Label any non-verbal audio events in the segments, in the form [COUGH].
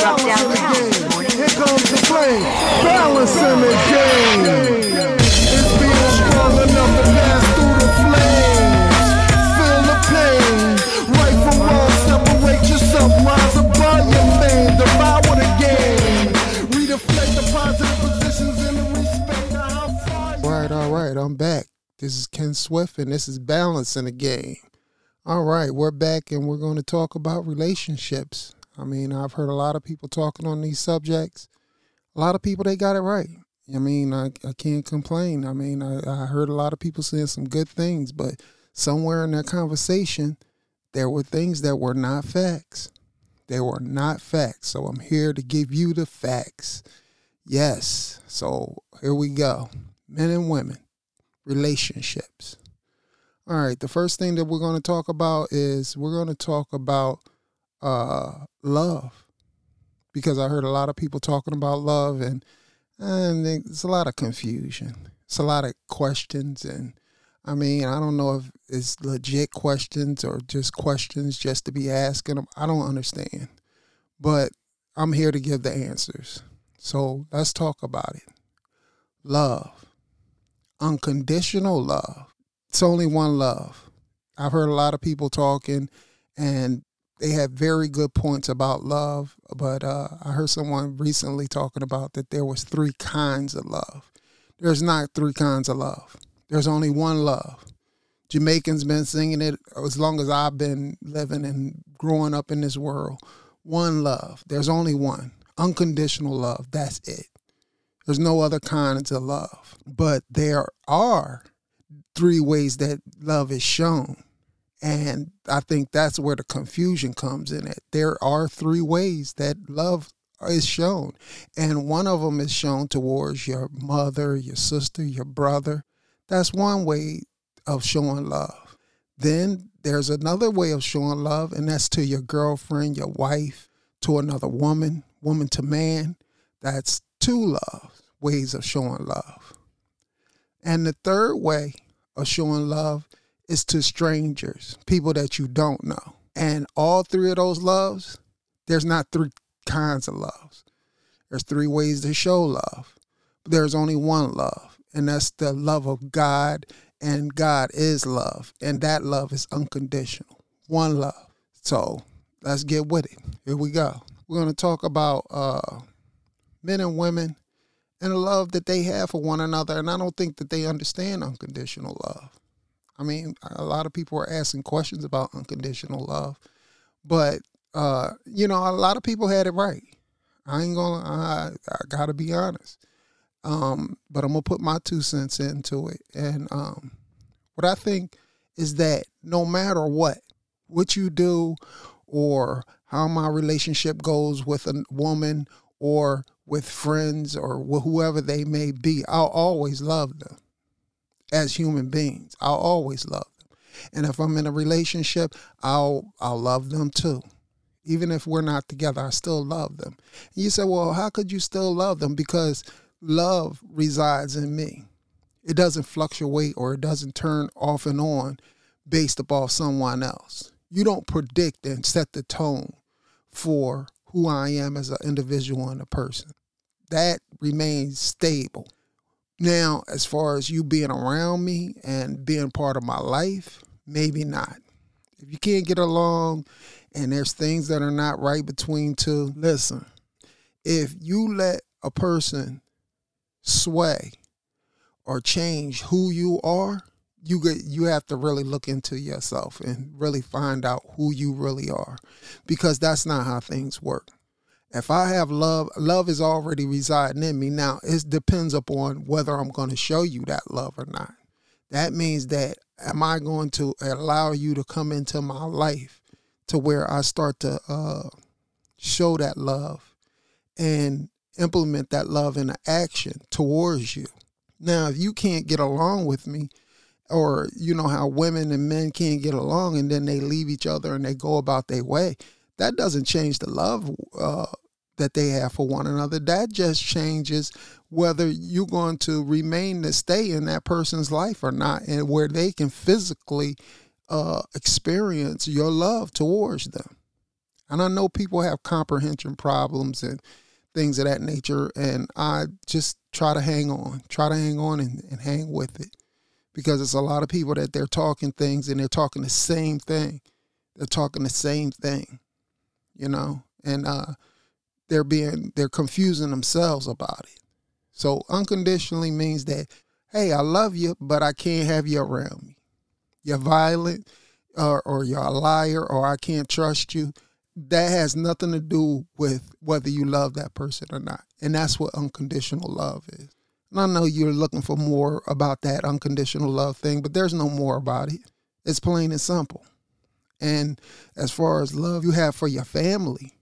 Balance in the game. Here comes the flame. Balance in the game. It's being strong enough to pass through the flames. Feel the pain. Right from wrong, separate yourself. Rise above your fame. Devour the game. Redeflect the positive positions in the respect of how far All right, all right, I'm back. This is Ken Swift, and this is Balance in the Game. All right, we're back, and we're going to talk about relationships. I mean, I've heard a lot of people talking on these subjects. A lot of people, they got it right. I mean, I, I can't complain. I mean, I, I heard a lot of people saying some good things, but somewhere in that conversation, there were things that were not facts. They were not facts. So I'm here to give you the facts. Yes. So here we go. Men and women, relationships. All right. The first thing that we're going to talk about is we're going to talk about uh, love because I heard a lot of people talking about love and and it's a lot of confusion. It's a lot of questions and I mean, I don't know if it's legit questions or just questions just to be asking them. I don't understand. But I'm here to give the answers. So let's talk about it. Love. Unconditional love. It's only one love. I've heard a lot of people talking and they have very good points about love, but uh, I heard someone recently talking about that there was three kinds of love. There's not three kinds of love. There's only one love. Jamaicans been singing it as long as I've been living and growing up in this world. One love. There's only one. Unconditional love. That's it. There's no other kinds of love. But there are three ways that love is shown. And I think that's where the confusion comes in it. There are three ways that love is shown. And one of them is shown towards your mother, your sister, your brother. That's one way of showing love. Then there's another way of showing love, and that's to your girlfriend, your wife, to another woman, woman to man. That's two love ways of showing love. And the third way of showing love is to strangers, people that you don't know. And all three of those loves, there's not three kinds of loves. There's three ways to show love. There's only one love, and that's the love of God, and God is love, and that love is unconditional. One love. So let's get with it. Here we go. We're going to talk about uh, men and women and the love that they have for one another. And I don't think that they understand unconditional love. I mean, a lot of people are asking questions about unconditional love, but uh, you know, a lot of people had it right. I ain't gonna. I, I gotta be honest. Um, but I'm gonna put my two cents into it, and um, what I think is that no matter what, what you do, or how my relationship goes with a woman, or with friends, or whoever they may be, I'll always love them as human beings. I'll always love them. And if I'm in a relationship, I'll I'll love them too. Even if we're not together, I still love them. And you say, well, how could you still love them? Because love resides in me. It doesn't fluctuate or it doesn't turn off and on based upon someone else. You don't predict and set the tone for who I am as an individual and a person. That remains stable. Now, as far as you being around me and being part of my life, maybe not. If you can't get along and there's things that are not right between two, listen. If you let a person sway or change who you are, you get you have to really look into yourself and really find out who you really are because that's not how things work. If I have love, love is already residing in me. Now, it depends upon whether I'm going to show you that love or not. That means that am I going to allow you to come into my life to where I start to uh, show that love and implement that love in action towards you. Now, if you can't get along with me, or you know how women and men can't get along and then they leave each other and they go about their way, that doesn't change the love uh, that they have for one another. That just changes whether you're going to remain to stay in that person's life or not, and where they can physically uh, experience your love towards them. And I know people have comprehension problems and things of that nature. And I just try to hang on, try to hang on and, and hang with it because it's a lot of people that they're talking things and they're talking the same thing. They're talking the same thing, you know, and uh, they're being, they're confusing themselves about it. So unconditionally means that, hey, I love you, but I can't have you around me. You're violent or, or you're a liar or I can't trust you that has nothing to do with whether you love that person or not. And that's what unconditional love is. And I know you're looking for more about that unconditional love thing, but there's no more about it. It's plain and simple. And as far as love you have for your family,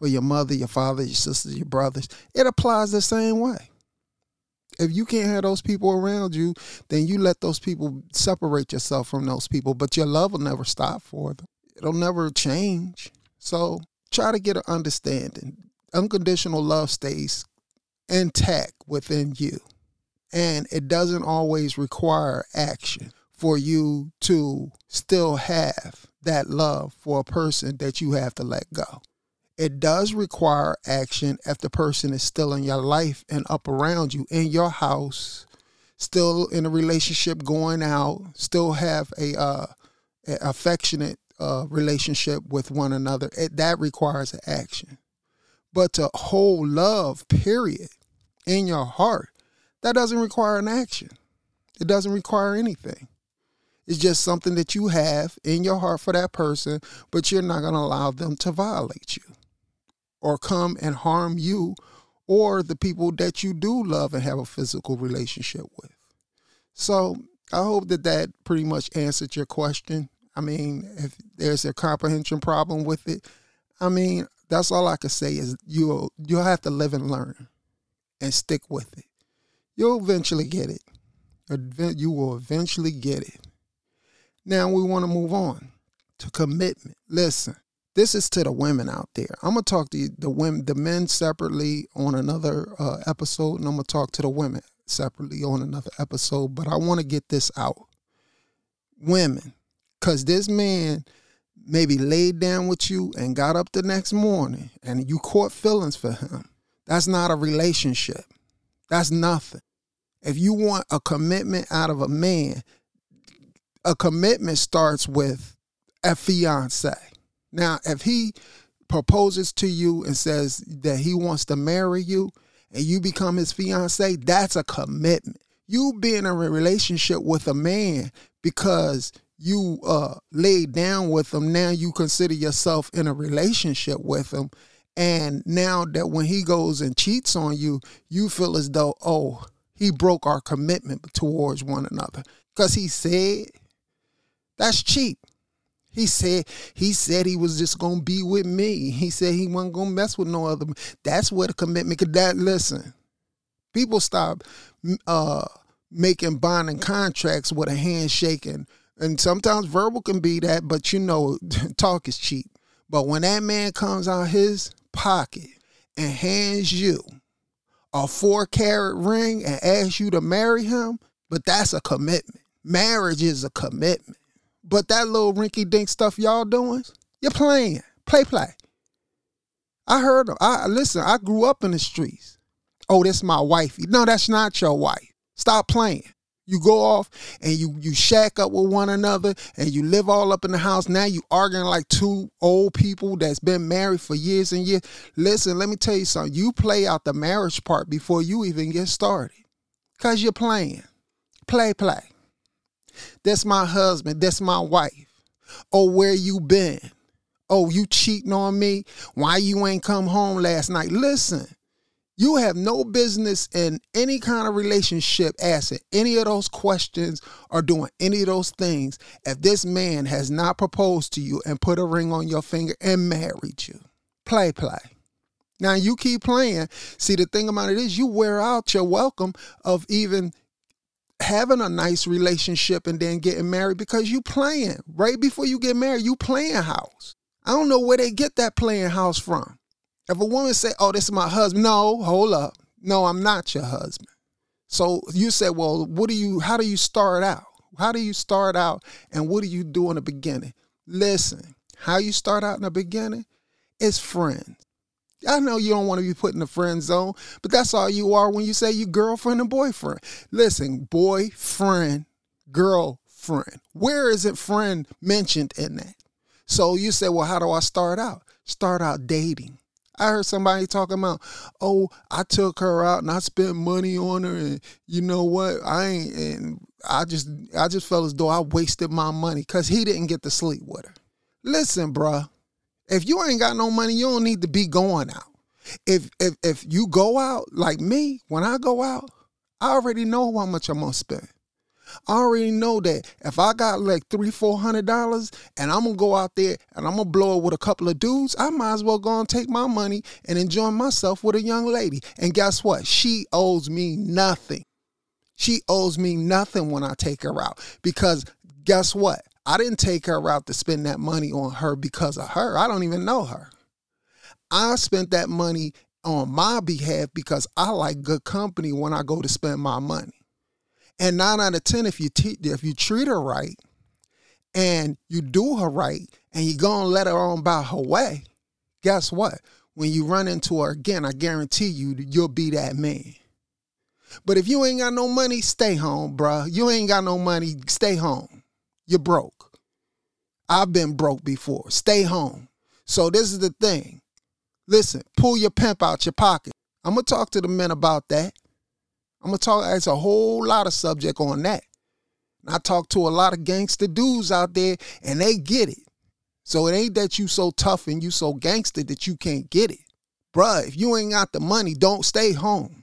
for your mother, your father, your sisters, your brothers, it applies the same way. If you can't have those people around you, then you let those people separate yourself from those people, but your love will never stop for them. It'll never change. So try to get an understanding. Unconditional love stays intact within you. And it doesn't always require action for you to still have that love for a person that you have to let go. It does require action if the person is still in your life and up around you in your house, still in a relationship going out, still have a uh, affectionate uh, relationship with one another, it, that requires an action. But to hold love, period, in your heart, that doesn't require an action. It doesn't require anything. It's just something that you have in your heart for that person, but you're not going to allow them to violate you or come and harm you or the people that you do love and have a physical relationship with. So I hope that that pretty much answered your question. I mean, if there's a comprehension problem with it, I mean, that's all I can say is you'll you'll have to live and learn and stick with it. You'll eventually get it. You will eventually get it. Now we want to move on to commitment. Listen, this is to the women out there. I'm gonna talk to the women, the men separately on another uh, episode, and I'm gonna talk to the women separately on another episode. But I want to get this out. Women, Cause this man maybe laid down with you and got up the next morning and you caught feelings for him. That's not a relationship. That's nothing. If you want a commitment out of a man, a commitment starts with a fiance. Now, if he proposes to you and says that he wants to marry you and you become his fiance, that's a commitment. You being in a relationship with a man because you uh laid down with him, now you consider yourself in a relationship with him. And now that when he goes and cheats on you you feel as though oh he broke our commitment towards one another. Because he said that's cheap he said he said he was just gonna be with me he said he wasn't gonna mess with no other that's what a commitment could that listen people stop uh making bonding contracts with a handshake and and sometimes verbal can be that, but you know, [LAUGHS] talk is cheap. But when that man comes out his pocket and hands you a four carat ring and asks you to marry him, but that's a commitment. Marriage is a commitment. But that little rinky dink stuff y'all doing, you're playing. Play, play. I heard them. I listen, I grew up in the streets. Oh, that's my wifey. No, that's not your wife. Stop playing. You go off and you you shack up with one another and you live all up in the house. Now you arguing like two old people that's been married for years and years. Listen, let me tell you something. You play out the marriage part before you even get started. Cause you're playing. Play, play. That's my husband. That's my wife. Oh, where you been? Oh, you cheating on me? Why you ain't come home last night? Listen, you have no business in any kind of relationship asking any of those questions or doing any of those things if this man has not proposed to you and put a ring on your finger and married you. Play, play. Now you keep playing. See, the thing about it is you wear out your welcome of even having a nice relationship and then getting married because you playing. Right before you get married, you playing house. I don't know where they get that playing house from. If a woman say, "Oh, this is my husband," no, hold up, no, I'm not your husband. So you said, "Well, what do you? How do you start out? How do you start out, and what do you do in the beginning?" Listen, how you start out in the beginning is friends. I know you don't want to be put in the friend zone, but that's all you are when you say you girlfriend and boyfriend. Listen, boyfriend, girlfriend. Where isn't friend mentioned in that? So you say, well, how do I start out? Start out dating. I heard somebody talking about, oh, I took her out and I spent money on her, and you know what? I ain't, and I just, I just felt as though I wasted my money because he didn't get to sleep with her. Listen, bruh, if you ain't got no money, you don't need to be going out. If if if you go out like me, when I go out, I already know how much I'm gonna spend. I already know that if I got like three, four hundred dollars and I'm gonna go out there and I'm gonna blow it with a couple of dudes, I might as well go and take my money and enjoy myself with a young lady. And guess what? She owes me nothing. She owes me nothing when I take her out. Because guess what? I didn't take her out to spend that money on her because of her. I don't even know her. I spent that money on my behalf because I like good company when I go to spend my money. And nine out of ten, if you te- if you treat her right and you do her right and you go and let her on by her way, guess what? When you run into her again, I guarantee you you'll be that man. But if you ain't got no money, stay home, bruh. You ain't got no money, stay home. You're broke. I've been broke before. Stay home. So this is the thing. Listen, pull your pimp out your pocket. I'm gonna talk to the men about that. I'm gonna talk. There's a whole lot of subject on that. And I talk to a lot of gangster dudes out there, and they get it. So it ain't that you so tough and you so gangster that you can't get it, bruh. If you ain't got the money, don't stay home.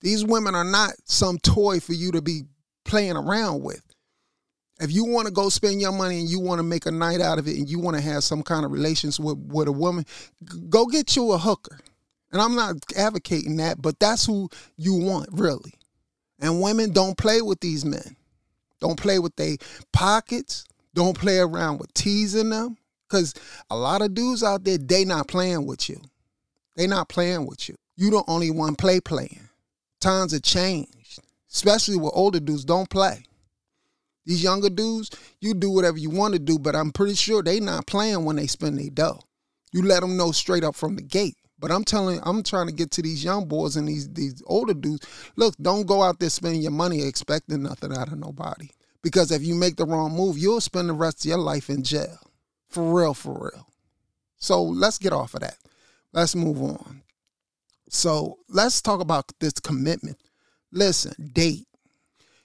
These women are not some toy for you to be playing around with. If you want to go spend your money and you want to make a night out of it and you want to have some kind of relations with, with a woman, go get you a hooker. And I'm not advocating that, but that's who you want, really. And women don't play with these men. Don't play with their pockets. Don't play around with teasing them. Because a lot of dudes out there, they not playing with you. They not playing with you. You the only one play playing. Times have changed. Especially with older dudes, don't play. These younger dudes, you do whatever you want to do, but I'm pretty sure they not playing when they spend their dough. You let them know straight up from the gate. But I'm telling, I'm trying to get to these young boys and these these older dudes. Look, don't go out there spending your money expecting nothing out of nobody. Because if you make the wrong move, you'll spend the rest of your life in jail. For real, for real. So let's get off of that. Let's move on. So let's talk about this commitment. Listen, date.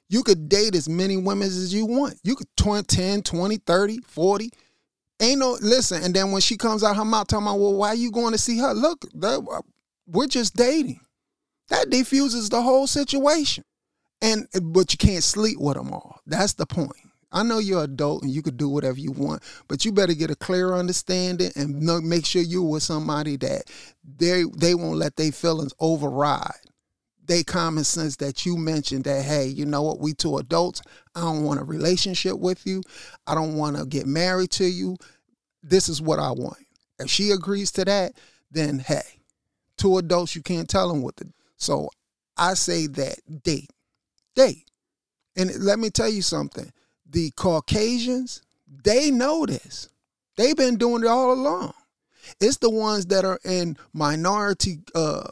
You could date as many women as you want. You could 20, 10, 20, 30, 40. Ain't no, listen. And then when she comes out her mouth talking about, well, why are you going to see her? Look, uh, we're just dating. That defuses the whole situation. And, uh, but you can't sleep with them all. That's the point. I know you're adult and you could do whatever you want, but you better get a clear understanding and make sure you're with somebody that they they won't let their feelings override they common sense that you mentioned that hey you know what we two adults i don't want a relationship with you i don't want to get married to you this is what i want. If she agrees to that then hey two adults you can't tell them what to so i say that date date. And let me tell you something the caucasians they know this. They've been doing it all along. It's the ones that are in minority uh,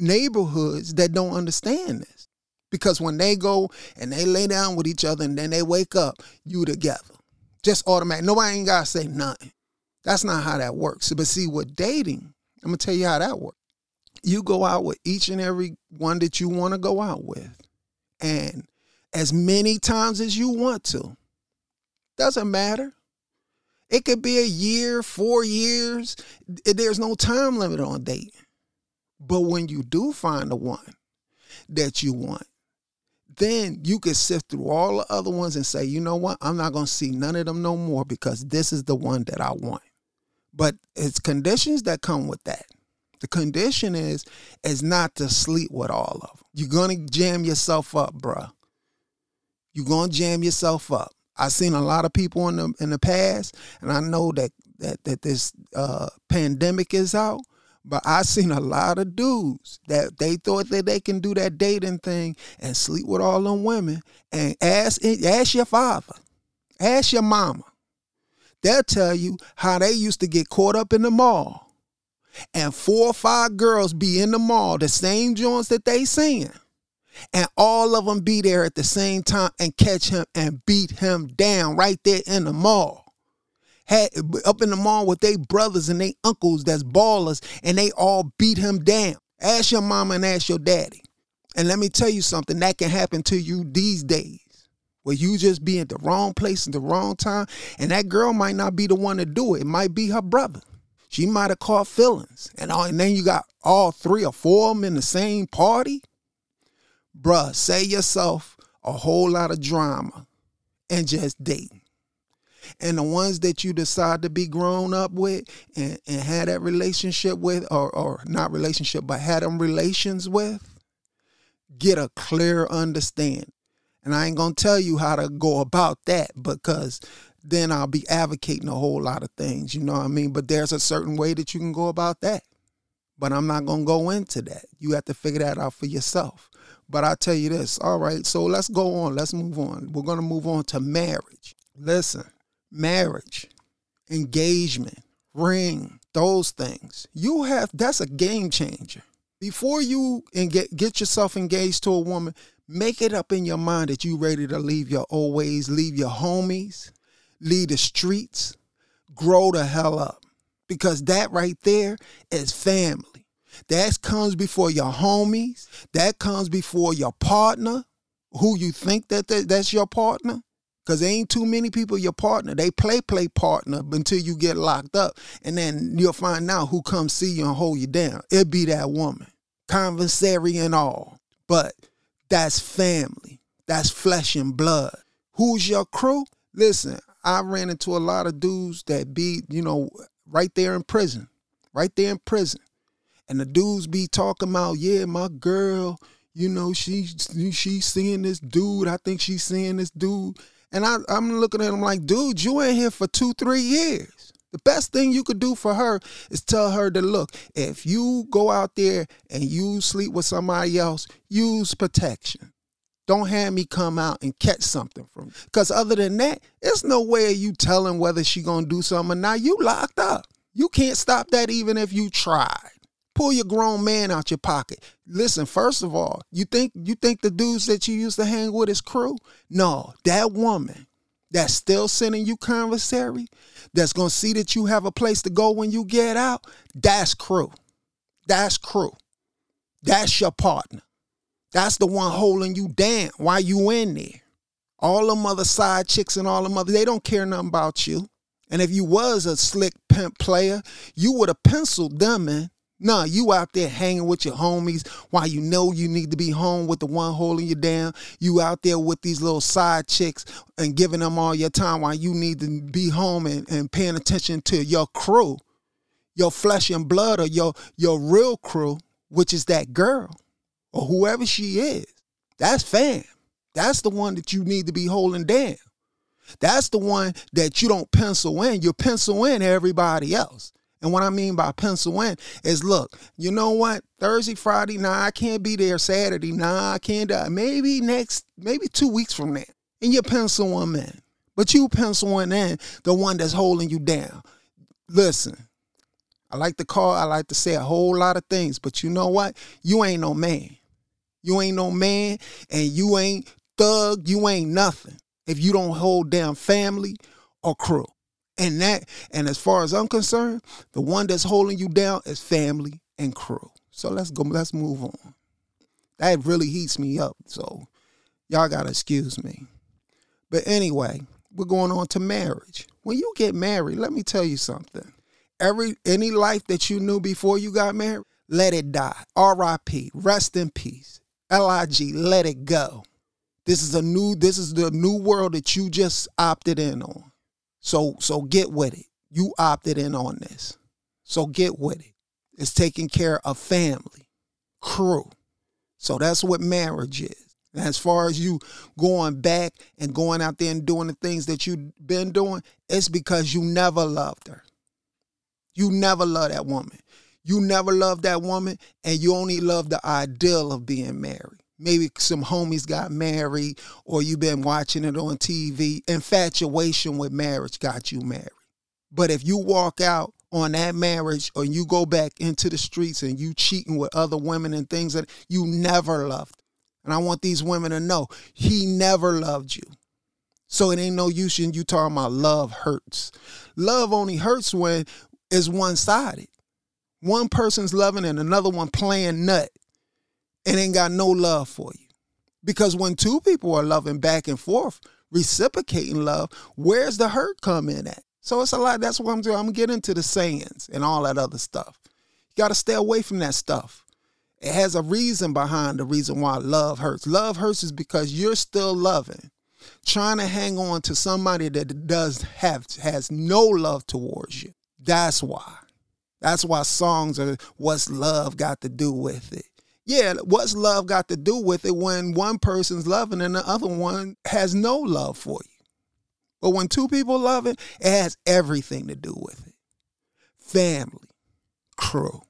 neighborhoods that don't understand this. Because when they go and they lay down with each other and then they wake up, you together. Just automatic. Nobody ain't gotta say nothing. That's not how that works. But see, with dating, I'm gonna tell you how that works. You go out with each and every one that you want to go out with. And as many times as you want to. Doesn't matter. It could be a year, four years. There's no time limit on dating. But when you do find the one that you want, then you can sift through all the other ones and say, you know what, I'm not going to see none of them no more because this is the one that I want. But it's conditions that come with that. The condition is is not to sleep with all of them. You're gonna jam yourself up, bruh. You're gonna jam yourself up. I've seen a lot of people in the in the past, and I know that that that this uh, pandemic is out. But I seen a lot of dudes that they thought that they can do that dating thing and sleep with all them women and ask ask your father, ask your mama. They'll tell you how they used to get caught up in the mall and four or five girls be in the mall, the same joints that they seeing, and all of them be there at the same time and catch him and beat him down right there in the mall. Had up in the mall with they brothers and they uncles that's ballers, and they all beat him down. Ask your mama and ask your daddy. And let me tell you something that can happen to you these days where you just be at the wrong place at the wrong time. And that girl might not be the one to do it. It might be her brother. She might have caught feelings. And, all, and then you got all three or four of them in the same party. Bruh, say yourself a whole lot of drama and just date. And the ones that you decide to be grown up with and, and had that relationship with, or, or not relationship, but had them relations with, get a clear understanding. And I ain't gonna tell you how to go about that because then I'll be advocating a whole lot of things, you know what I mean? But there's a certain way that you can go about that. But I'm not gonna go into that. You have to figure that out for yourself. But I tell you this, all right, so let's go on, let's move on. We're gonna move on to marriage. Listen, marriage, engagement, ring, those things. You have that's a game changer. Before you and get get yourself engaged to a woman, make it up in your mind that you ready to leave your old ways, leave your homies, leave the streets, grow the hell up. Because that right there is family. That comes before your homies. That comes before your partner, who you think that that's your partner. Cause ain't too many people your partner. They play play partner until you get locked up, and then you'll find out who comes see you and hold you down. It'll be that woman, commissary and all. But that's family. That's flesh and blood. Who's your crew? Listen, I ran into a lot of dudes that be, you know, right there in prison, right there in prison, and the dudes be talking about, yeah, my girl, you know, she she's seeing this dude. I think she's seeing this dude and I, I'm looking at him like, dude, you ain't here for two, three years. The best thing you could do for her is tell her to look, if you go out there and you sleep with somebody else, use protection. Don't have me come out and catch something from you. Because other than that, there's no way of you telling whether she gonna do something or not. You locked up. You can't stop that even if you tried. Pull your grown man out your pocket. Listen, first of all, you think you think the dudes that you used to hang with is crew? No, that woman that's still sending you commissary, that's gonna see that you have a place to go when you get out, that's crew. That's crew. That's your partner. That's the one holding you down while you in there. All them other side chicks and all them other, they don't care nothing about you. And if you was a slick pimp player, you would have penciled them in Nah, you out there hanging with your homies while you know you need to be home with the one holding you down. You out there with these little side chicks and giving them all your time while you need to be home and, and paying attention to your crew, your flesh and blood or your your real crew, which is that girl or whoever she is. That's fam. That's the one that you need to be holding down. That's the one that you don't pencil in. You pencil in everybody else. And what I mean by pencil in is look, you know what? Thursday, Friday, nah, I can't be there. Saturday, nah, I can't. Die. Maybe next, maybe two weeks from now. And you pencil them in. But you penciling in the one that's holding you down. Listen, I like to call, I like to say a whole lot of things, but you know what? You ain't no man. You ain't no man, and you ain't thug, you ain't nothing if you don't hold down family or crew. And that, and as far as I'm concerned, the one that's holding you down is family and crew. So let's go, let's move on. That really heats me up. So y'all gotta excuse me. But anyway, we're going on to marriage. When you get married, let me tell you something. Every any life that you knew before you got married, let it die. R.I.P. Rest in peace. L.I.G. Let it go. This is a new, this is the new world that you just opted in on. So so get with it. You opted in on this. So get with it. It's taking care of family, crew. So that's what marriage is. And as far as you going back and going out there and doing the things that you've been doing, it's because you never loved her. You never loved that woman. You never loved that woman, and you only love the ideal of being married maybe some homies got married or you've been watching it on TV. Infatuation with marriage got you married. But if you walk out on that marriage or you go back into the streets and you cheating with other women and things that you never loved. And I want these women to know he never loved you. So it ain't no use in you talking about love hurts. Love only hurts when it's one sided. One person's loving and another one playing nut and ain't got no love for you. Because when two people are loving back and forth, reciprocating love, where's the hurt come in at? So it's a lot. That's what I'm doing. I'm gonna get into the sayings and all that other stuff. You gotta stay away from that stuff. It has a reason behind the reason why love hurts. Love hurts is because you're still loving, trying to hang on to somebody that does have has no love towards you. That's why. That's why songs are what's love got to do with it. Yeah, what's love got to do with it when one person's loving and the other one has no love for you? But when two people love it, it has everything to do with it. Family, crew,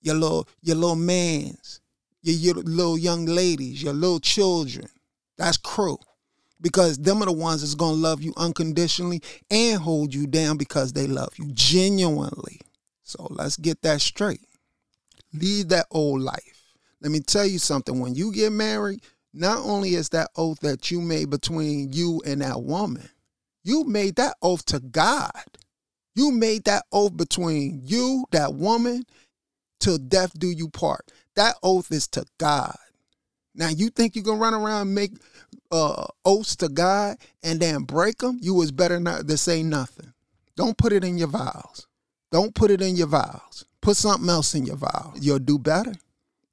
your little your little mans, your, your little young ladies, your little children. That's crew. Because them are the ones that's gonna love you unconditionally and hold you down because they love you genuinely. So let's get that straight. Leave that old life. Let me tell you something. When you get married, not only is that oath that you made between you and that woman, you made that oath to God. You made that oath between you, that woman, till death do you part. That oath is to God. Now you think you can run around make uh, oaths to God and then break them? You was better not to say nothing. Don't put it in your vows. Don't put it in your vows. Put something else in your vows. You'll do better.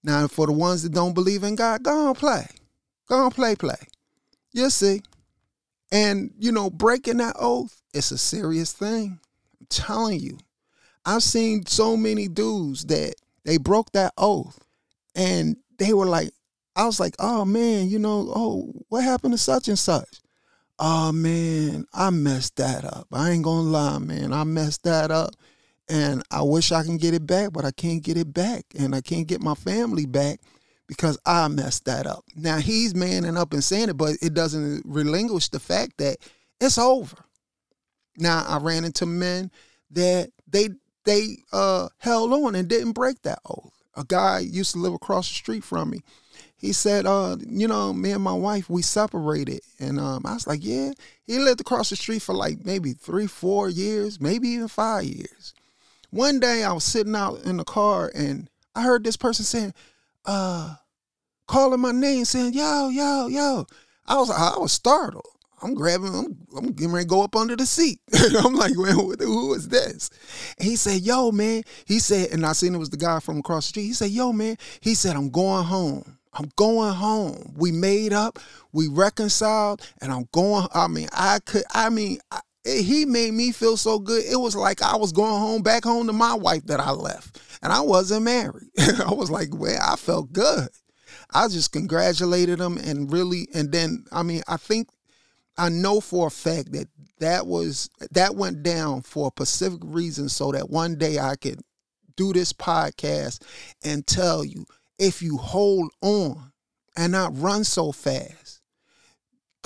Now, for the ones that don't believe in God, go on play. Go on play, play. You'll see. And, you know, breaking that oath, it's a serious thing. I'm telling you. I've seen so many dudes that they broke that oath and they were like, I was like, oh man, you know, oh, what happened to such and such? Oh man, I messed that up. I ain't gonna lie, man. I messed that up. And I wish I can get it back, but I can't get it back. And I can't get my family back because I messed that up. Now he's manning up and saying it, but it doesn't relinquish the fact that it's over. Now I ran into men that they they uh, held on and didn't break that oath. A guy used to live across the street from me. He said, uh, you know, me and my wife, we separated. And um, I was like, yeah. He lived across the street for like maybe three, four years, maybe even five years. One day I was sitting out in the car and I heard this person saying, uh, calling my name, saying, yo, yo, yo. I was I was startled. I'm grabbing, I'm, I'm getting ready to go up under the seat. [LAUGHS] I'm like, man, who is this? And he said, yo, man. He said, and I seen it was the guy from across the street. He said, yo, man. He said, I'm going home. I'm going home. We made up, we reconciled, and I'm going. I mean, I could, I mean, I, he made me feel so good. It was like I was going home, back home to my wife that I left. And I wasn't married. [LAUGHS] I was like, well, I felt good. I just congratulated him and really, and then, I mean, I think, I know for a fact that that was, that went down for a specific reason so that one day I could do this podcast and tell you if you hold on and not run so fast,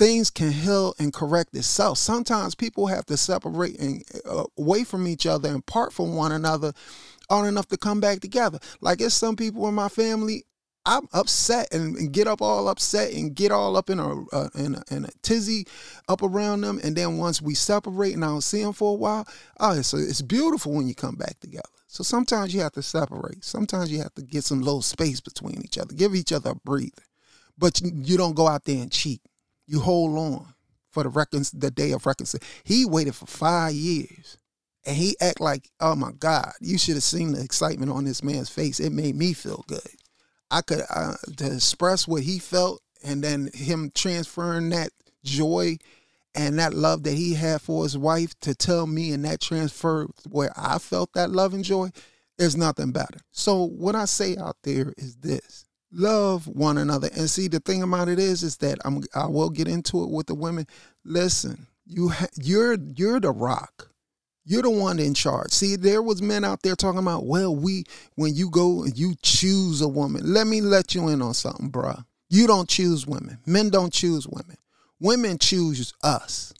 things can heal and correct itself. Sometimes people have to separate and uh, away from each other and part from one another on enough to come back together. Like it's some people in my family, I'm upset and, and, get up all upset and get all up in a, uh, in a, in a tizzy up around them, and then once we separate and I don't see them for a while, oh, it's it's beautiful when you come back together. So sometimes you have to separate. Sometimes you have to get some little space between each other, give each other a breather, but you, you don't go out there and cheat you hold on for the recon- the day of reconciliation. He waited for five years, and he act like, oh my God, you should have seen the excitement on this man's face. It made me feel good. I could uh, to express what he felt, and then him transferring that joy and that love that he had for his wife to tell me, and that transfer where I felt that love and joy. There's nothing better. So what I say out there is this love one another. And see, the thing about it is, is that I'm I will get into it with the women. Listen, you ha- you're you're the rock. You're the one in charge. See, there was men out there talking about, well, we when you go and you choose a woman. Let me let you in on something, bruh. You don't choose women. Men don't choose women. Women choose us.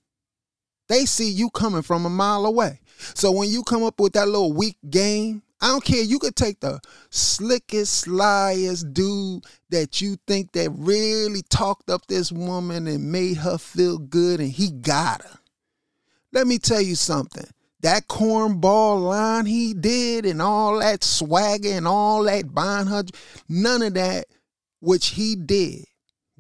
They see you coming from a mile away. So when you come up with that little weak game, I don't care. You could take the slickest, slyest dude that you think that really talked up this woman and made her feel good, and he got her. Let me tell you something. That cornball line he did, and all that swagger and all that buying her, none of that which he did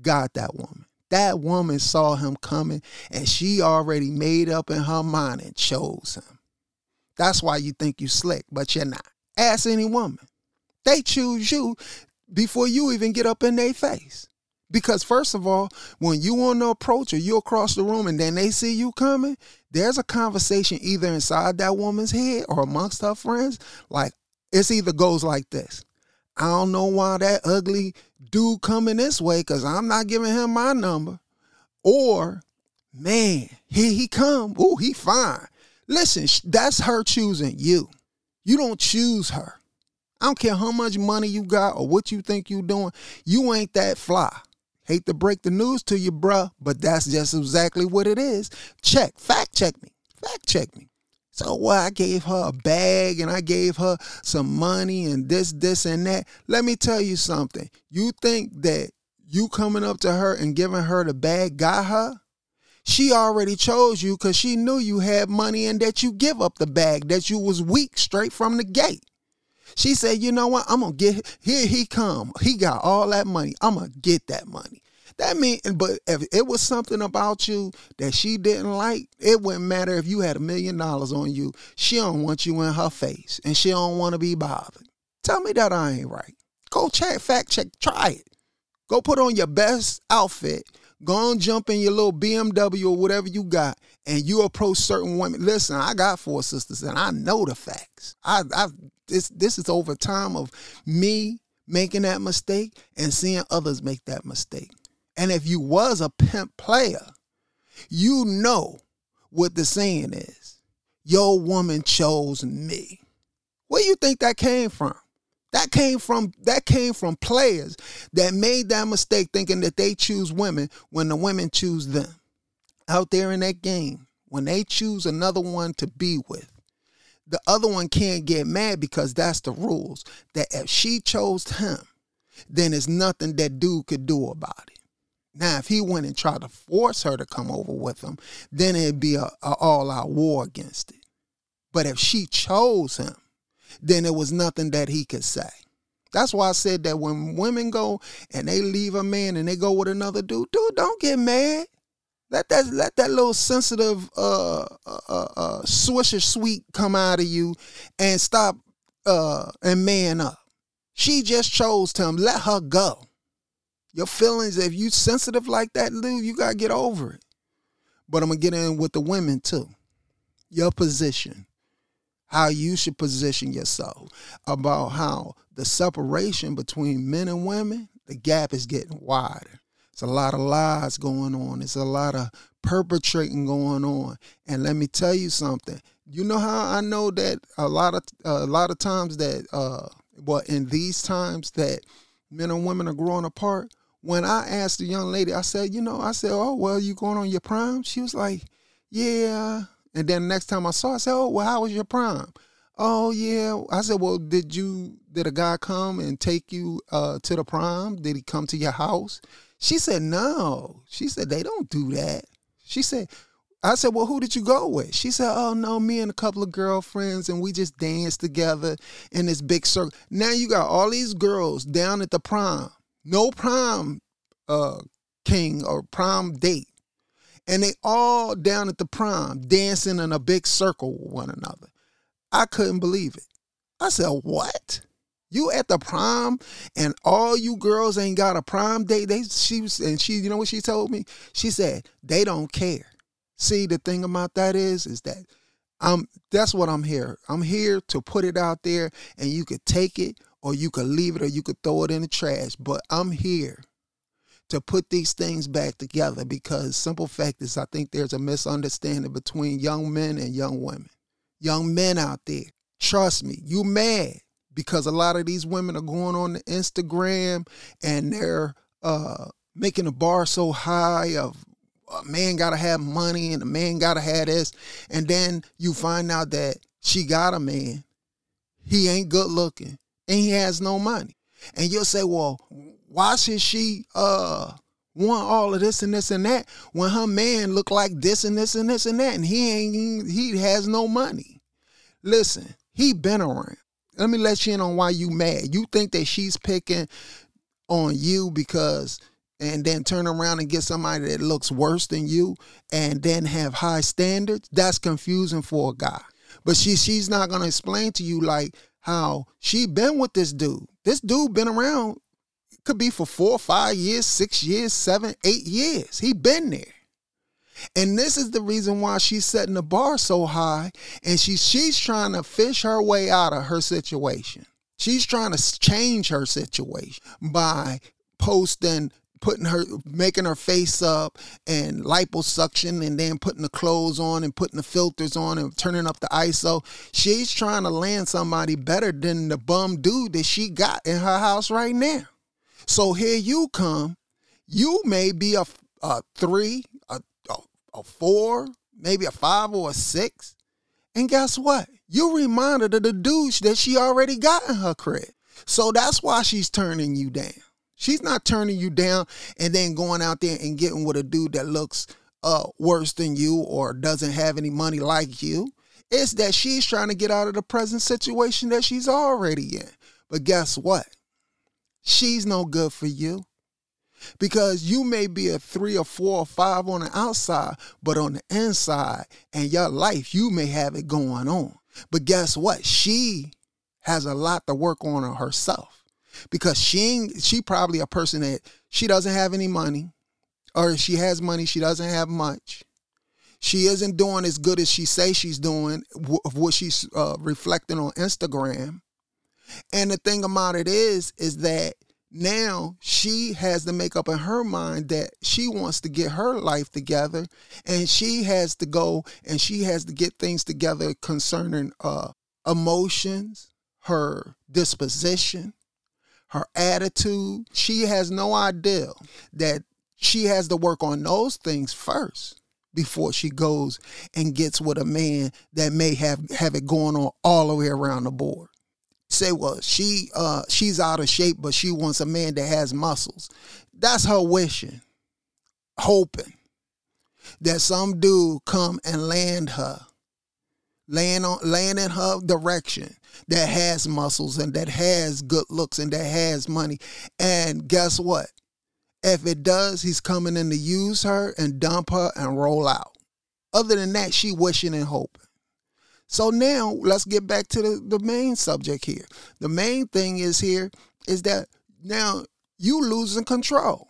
got that woman. That woman saw him coming, and she already made up in her mind and chose him. That's why you think you slick, but you're not. Ask any woman. They choose you before you even get up in their face. Because first of all, when you want to approach or you across the room and then they see you coming, there's a conversation either inside that woman's head or amongst her friends. Like it's either goes like this. I don't know why that ugly dude coming this way because I'm not giving him my number. Or, man, here he come. Ooh, he fine. Listen, that's her choosing you. You don't choose her. I don't care how much money you got or what you think you doing. You ain't that fly. Hate to break the news to you, bruh, but that's just exactly what it is. Check, fact check me, fact check me. So what? I gave her a bag and I gave her some money and this, this, and that. Let me tell you something. You think that you coming up to her and giving her the bag got her? She already chose you because she knew you had money and that you give up the bag, that you was weak straight from the gate. She said, you know what? I'm gonna get here he come. He got all that money. I'm gonna get that money. That mean but if it was something about you that she didn't like, it wouldn't matter if you had a million dollars on you. She don't want you in her face and she don't want to be bothered. Tell me that I ain't right. Go check, fact check, try it. Go put on your best outfit Go and jump in your little BMW or whatever you got, and you approach certain women. Listen, I got four sisters, and I know the facts. I, I this this is over time of me making that mistake and seeing others make that mistake. And if you was a pimp player, you know what the saying is. Your woman chose me. Where you think that came from? That came from that came from players that made that mistake thinking that they choose women when the women choose them. Out there in that game, when they choose another one to be with, the other one can't get mad because that's the rules. That if she chose him, then there's nothing that dude could do about it. Now, if he went and tried to force her to come over with him, then it'd be a, a all-out war against it. But if she chose him, then there was nothing that he could say. That's why I said that when women go and they leave a man and they go with another dude, dude, don't get mad. Let that let that little sensitive uh uh, uh, uh swisher sweet come out of you and stop uh and man up. She just chose him. Let her go. Your feelings, if you sensitive like that, dude, you gotta get over it. But I'm gonna get in with the women too. Your position how you should position yourself, about how the separation between men and women, the gap is getting wider. It's a lot of lies going on. It's a lot of perpetrating going on. And let me tell you something. You know how I know that a lot of uh, a lot of times that uh well in these times that men and women are growing apart. When I asked the young lady, I said, you know, I said, oh well, you going on your prime? She was like, yeah, and then the next time I saw, her, I said, "Oh, well, how was your prom?" Oh yeah. I said, "Well, did you did a guy come and take you uh, to the prom? Did he come to your house?" She said, "No." She said, "They don't do that." She said, I said, Well, who did you go with? She said, Oh, no, me and a couple of girlfriends, and we just danced together in this big circle. Now you got all these girls down at the prom, no prom uh, king or prom date and they all down at the prom dancing in a big circle with one another. I couldn't believe it. I said, "What? You at the prom and all you girls ain't got a prom date?" They she was and she, you know what she told me? She said they don't care. See, the thing about that is, is that I'm that's what I'm here. I'm here to put it out there, and you could take it or you could leave it or you could throw it in the trash. But I'm here to put these things back together because simple fact is I think there's a misunderstanding between young men and young women. Young men out there, trust me, you mad because a lot of these women are going on the Instagram and they're uh, making a bar so high of a man gotta have money and a man gotta have this, and then you find out that she got a man, he ain't good looking, and he has no money, and you'll say, well, why should she uh want all of this and this and that when her man look like this and this and this and that, and he ain't he has no money. Listen, he been around. Let me let you in on why you mad. You think that she's picking on you because and then turn around and get somebody that looks worse than you and then have high standards, that's confusing for a guy. But she she's not gonna explain to you like how she been with this dude. This dude been around could be for four, five years, six years, seven, eight years. He been there. And this is the reason why she's setting the bar so high and she, she's trying to fish her way out of her situation. She's trying to change her situation by posting putting her making her face up and liposuction and then putting the clothes on and putting the filters on and turning up the ISO. She's trying to land somebody better than the bum dude that she got in her house right now. So here you come. You may be a, a three, a, a, a four, maybe a five or a six. And guess what? You reminded of the douche that she already got in her crib. So that's why she's turning you down. She's not turning you down and then going out there and getting with a dude that looks uh, worse than you or doesn't have any money like you. It's that she's trying to get out of the present situation that she's already in. But guess what? She's no good for you. Because you may be a three or four or five on the outside, but on the inside and your life, you may have it going on. But guess what? She has a lot to work on herself because she she probably a person that she doesn't have any money or she has money she doesn't have much she isn't doing as good as she say she's doing of what she's uh, reflecting on instagram and the thing about it is, is that now she has to make up in her mind that she wants to get her life together and she has to go and she has to get things together concerning uh emotions her disposition her attitude. She has no idea that she has to work on those things first before she goes and gets with a man that may have have it going on all the way around the board say, well, she uh she's out of shape, but she wants a man that has muscles. That's her wishing, hoping that some dude come and land her, land on land in her direction that has muscles and that has good looks and that has money. And guess what? If it does, he's coming in to use her and dump her and roll out. Other than that, she wishing and hoping. So now let's get back to the, the main subject here. The main thing is here is that now you losing control.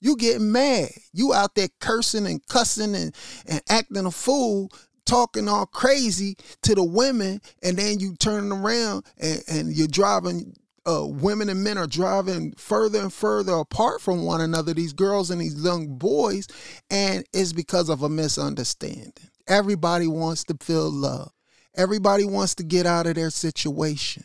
You getting mad. You out there cursing and cussing and, and acting a fool, talking all crazy to the women, and then you turning around and, and you're driving uh, women and men are driving further and further apart from one another, these girls and these young boys, and it's because of a misunderstanding. Everybody wants to feel love. Everybody wants to get out of their situation.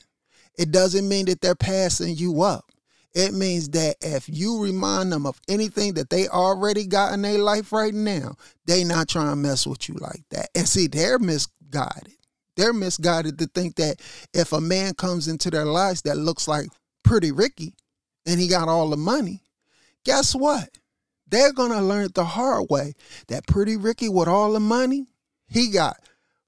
It doesn't mean that they're passing you up. It means that if you remind them of anything that they already got in their life right now, they not trying to mess with you like that. And see, they're misguided. They're misguided to think that if a man comes into their lives that looks like Pretty Ricky and he got all the money, guess what? They're gonna learn the hard way that Pretty Ricky with all the money, he got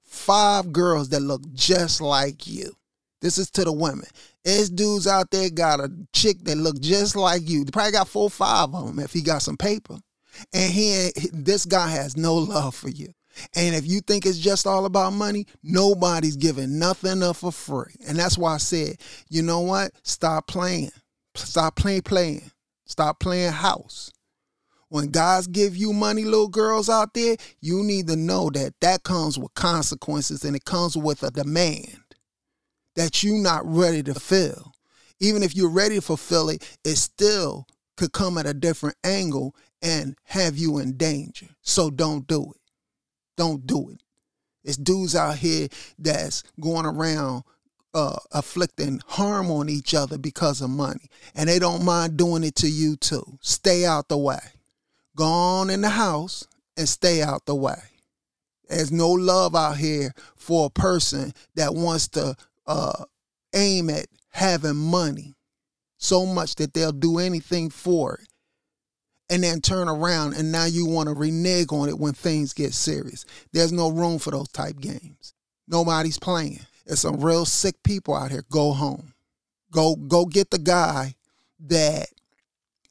five girls that look just like you. This is to the women. There's dudes out there got a chick that look just like you. They probably got four, five of them if he got some paper. And he, this guy has no love for you. And if you think it's just all about money, nobody's giving nothing up for free. And that's why I said, you know what? Stop playing. Stop playing, playing. Stop playing house. When guys give you money, little girls out there, you need to know that that comes with consequences and it comes with a demand that you're not ready to fill. Even if you're ready to fulfill it, it still could come at a different angle and have you in danger. So don't do it. Don't do it. It's dudes out here that's going around uh, afflicting harm on each other because of money. And they don't mind doing it to you too. Stay out the way. Go on in the house and stay out the way. There's no love out here for a person that wants to uh, aim at having money so much that they'll do anything for it and then turn around and now you want to renege on it when things get serious. There's no room for those type games. Nobody's playing. There's some real sick people out here. Go home. Go go get the guy that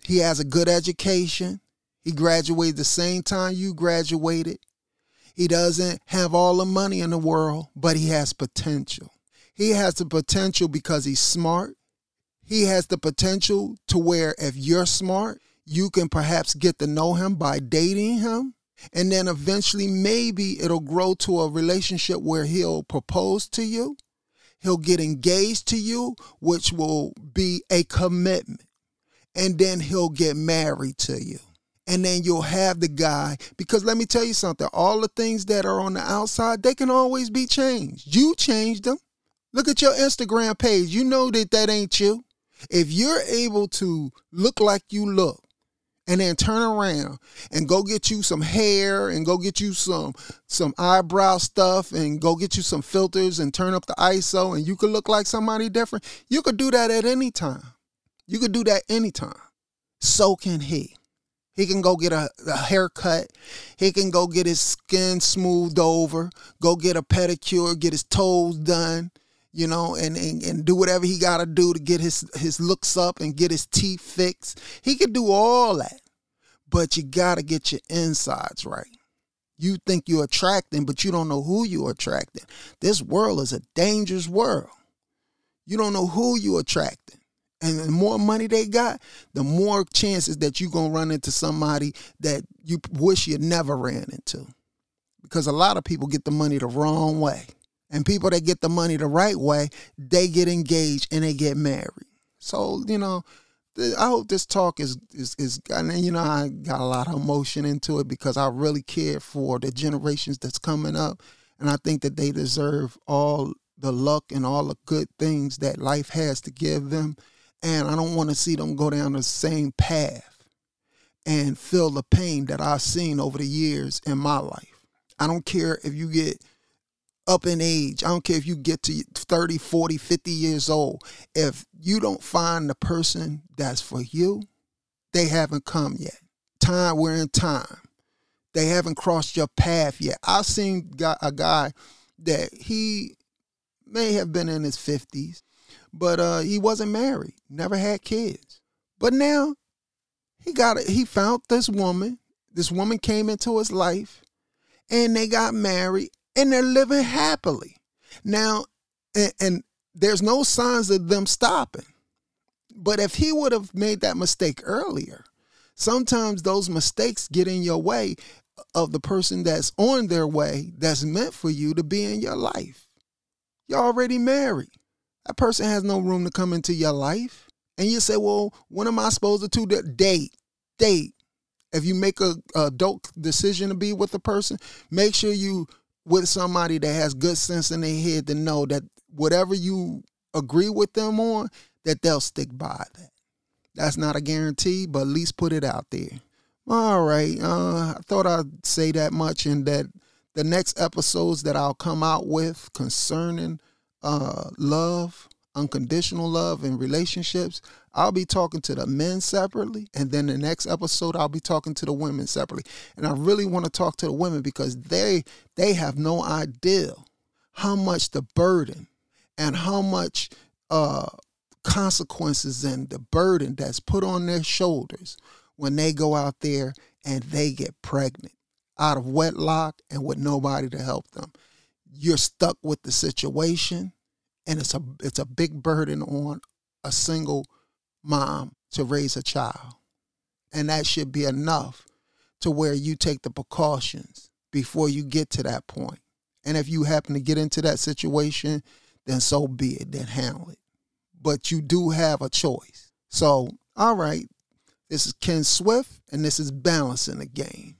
he has a good education. He graduated the same time you graduated. He doesn't have all the money in the world, but he has potential. He has the potential because he's smart. He has the potential to where if you're smart, you can perhaps get to know him by dating him. And then eventually, maybe it'll grow to a relationship where he'll propose to you. He'll get engaged to you, which will be a commitment. And then he'll get married to you. And then you'll have the guy. Because let me tell you something all the things that are on the outside, they can always be changed. You change them. Look at your Instagram page. You know that that ain't you. If you're able to look like you look, and then turn around and go get you some hair and go get you some some eyebrow stuff and go get you some filters and turn up the ISO and you could look like somebody different. You could do that at any time. You could do that anytime. So can he. He can go get a, a haircut. He can go get his skin smoothed over, go get a pedicure, get his toes done, you know, and, and, and do whatever he got to do to get his, his looks up and get his teeth fixed. He can do all that, but you got to get your insides right. You think you're attracting, but you don't know who you're attracting. This world is a dangerous world. You don't know who you're attracting. And the more money they got, the more chances that you're going to run into somebody that you wish you never ran into. Because a lot of people get the money the wrong way. And people that get the money the right way, they get engaged and they get married. So, you know, I hope this talk is is is and you know I got a lot of emotion into it because I really care for the generations that's coming up and I think that they deserve all the luck and all the good things that life has to give them and I don't want to see them go down the same path and feel the pain that I've seen over the years in my life. I don't care if you get up in age. I don't care if you get to 30, 40, 50 years old. If you don't find the person that's for you, they haven't come yet. Time, we're in time. They haven't crossed your path yet. I've seen a guy that he may have been in his 50s, but uh, he wasn't married, never had kids. But now he got it. He found this woman. This woman came into his life and they got married and they're living happily. Now, and, and there's no signs of them stopping. But if he would have made that mistake earlier, sometimes those mistakes get in your way of the person that's on their way that's meant for you to be in your life. You're already married. That person has no room to come into your life. And you say, well, when am I supposed to do Date. Date. If you make a, a adult decision to be with a person, make sure you with somebody that has good sense in their head to know that whatever you agree with them on, that they'll stick by that. That's not a guarantee, but at least put it out there. All right. Uh, I thought I'd say that much and that the next episodes that I'll come out with concerning uh, love, unconditional love, and relationships, I'll be talking to the men separately, and then the next episode I'll be talking to the women separately. And I really want to talk to the women because they they have no idea how much the burden and how much uh, consequences and the burden that's put on their shoulders when they go out there and they get pregnant out of wedlock and with nobody to help them. You're stuck with the situation and it's a it's a big burden on a single mom to raise a child. And that should be enough to where you take the precautions before you get to that point. And if you happen to get into that situation, then so be it, then handle it. But you do have a choice. So, all right, this is Ken Swift, and this is Balance in the Game.